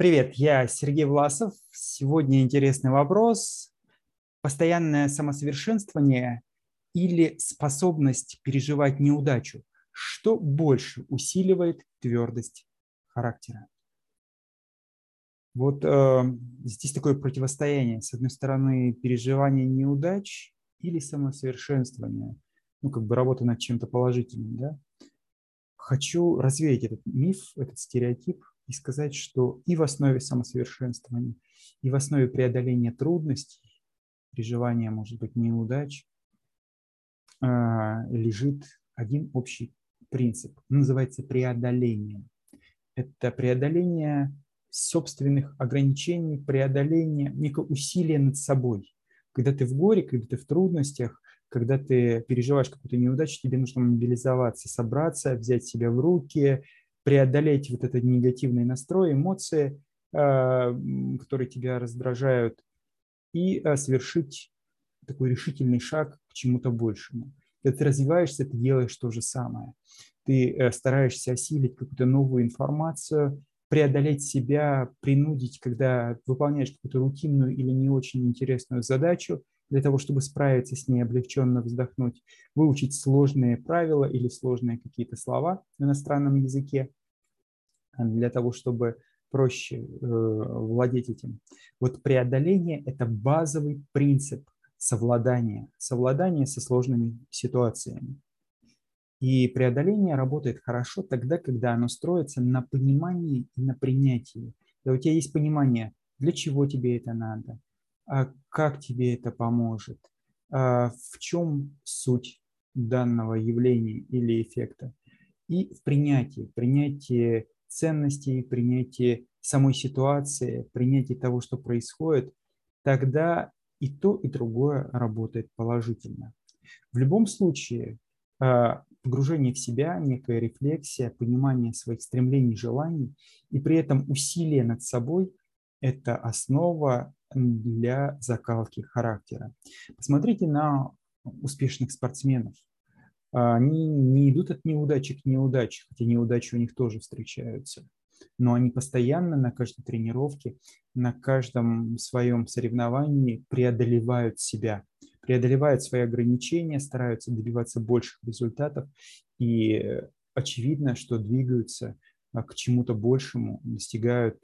Привет, я Сергей Власов. Сегодня интересный вопрос. Постоянное самосовершенствование или способность переживать неудачу? Что больше усиливает твердость характера? Вот э, здесь такое противостояние. С одной стороны, переживание неудач или самосовершенствование. Ну, как бы работа над чем-то положительным, да? Хочу развеять этот миф, этот стереотип и сказать, что и в основе самосовершенствования, и в основе преодоления трудностей, переживания, может быть, неудач, а, лежит один общий принцип. Он называется преодоление. Это преодоление собственных ограничений, преодоление, некое усилие над собой. Когда ты в горе, когда ты в трудностях, когда ты переживаешь какую-то неудачу, тебе нужно мобилизоваться, собраться, взять себя в руки, преодолеть вот этот негативный настрой, эмоции, а, которые тебя раздражают, и а, совершить такой решительный шаг к чему-то большему. Когда ты развиваешься, ты делаешь то же самое. Ты э, стараешься осилить какую-то новую информацию, преодолеть себя, принудить, когда выполняешь какую-то рутинную или не очень интересную задачу, для того, чтобы справиться с ней, облегченно вздохнуть, выучить сложные правила или сложные какие-то слова в иностранном языке, для того, чтобы проще э, владеть этим. Вот преодоление – это базовый принцип совладания, совладания со сложными ситуациями. И преодоление работает хорошо тогда, когда оно строится на понимании и на принятии. Когда у тебя есть понимание, для чего тебе это надо, а как тебе это поможет, а в чем суть данного явления или эффекта. И в принятии, принятии ценностей, принятии самой ситуации, принятии того, что происходит, тогда и то, и другое работает положительно. В любом случае, а, погружение в себя, некая рефлексия, понимание своих стремлений, желаний и при этом усилие над собой – это основа для закалки характера. Посмотрите на успешных спортсменов. Они не идут от неудачи к неудаче, хотя неудачи у них тоже встречаются но они постоянно на каждой тренировке, на каждом своем соревновании преодолевают себя, преодолевают свои ограничения, стараются добиваться больших результатов и очевидно, что двигаются а, к чему-то большему, достигают,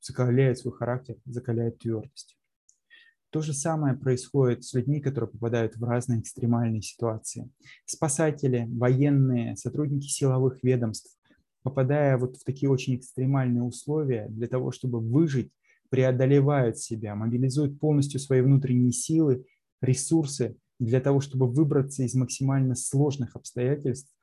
закаляют свой характер, закаляют твердость. То же самое происходит с людьми, которые попадают в разные экстремальные ситуации. Спасатели, военные, сотрудники силовых ведомств, попадая вот в такие очень экстремальные условия, для того, чтобы выжить, преодолевают себя, мобилизуют полностью свои внутренние силы, ресурсы для того, чтобы выбраться из максимально сложных обстоятельств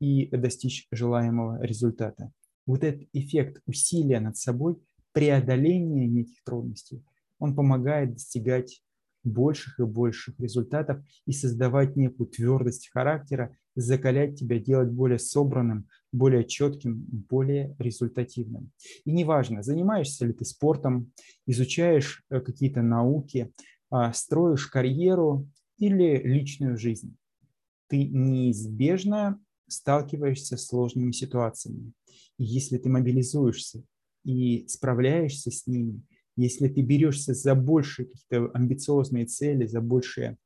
и достичь желаемого результата. Вот этот эффект усилия над собой, преодоления неких трудностей, он помогает достигать больших и больших результатов и создавать некую твердость характера, закалять тебя, делать более собранным, более четким, более результативным. И неважно, занимаешься ли ты спортом, изучаешь э, какие-то науки, а, строишь карьеру или личную жизнь, ты неизбежно сталкиваешься с сложными ситуациями. И если ты мобилизуешься и справляешься с ними, если ты берешься за большие какие-то амбициозные цели, за большие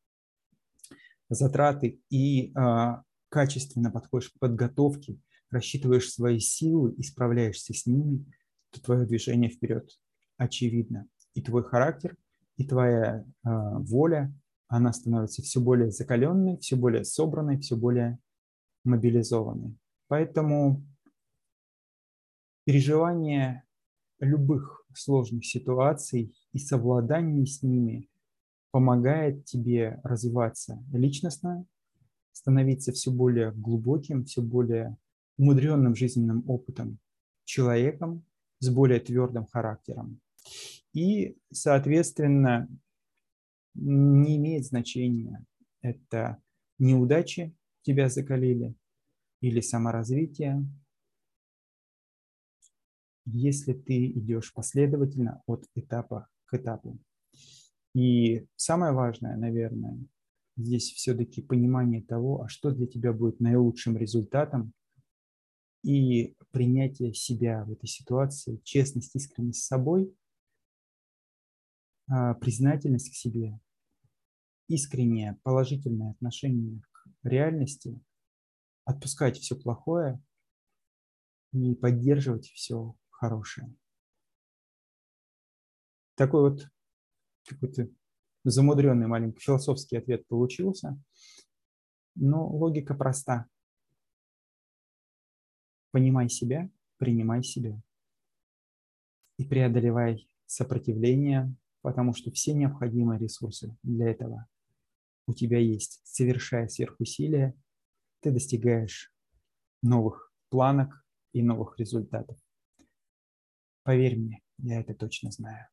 затраты и а, качественно подходишь к подготовке, рассчитываешь свои силы и справляешься с ними, то твое движение вперед очевидно. И твой характер, и твоя а, воля, она становится все более закаленной, все более собранной, все более мобилизованной. Поэтому переживание любых сложных ситуаций и совладание с ними помогает тебе развиваться личностно, становиться все более глубоким, все более умудренным жизненным опытом человеком с более твердым характером. И, соответственно, не имеет значения, это неудачи тебя закалили или саморазвитие, если ты идешь последовательно от этапа к этапу. И самое важное, наверное, здесь все-таки понимание того, а что для тебя будет наилучшим результатом, и принятие себя в этой ситуации, честность, искренность с собой, а, признательность к себе, искреннее положительное отношение к реальности, отпускать все плохое и поддерживать все хорошее. Такой вот какой-то замудренный маленький философский ответ получился, но логика проста. Понимай себя, принимай себя и преодолевай сопротивление, потому что все необходимые ресурсы для этого у тебя есть. Совершая сверхусилия, ты достигаешь новых планок и новых результатов. Поверь мне, я это точно знаю.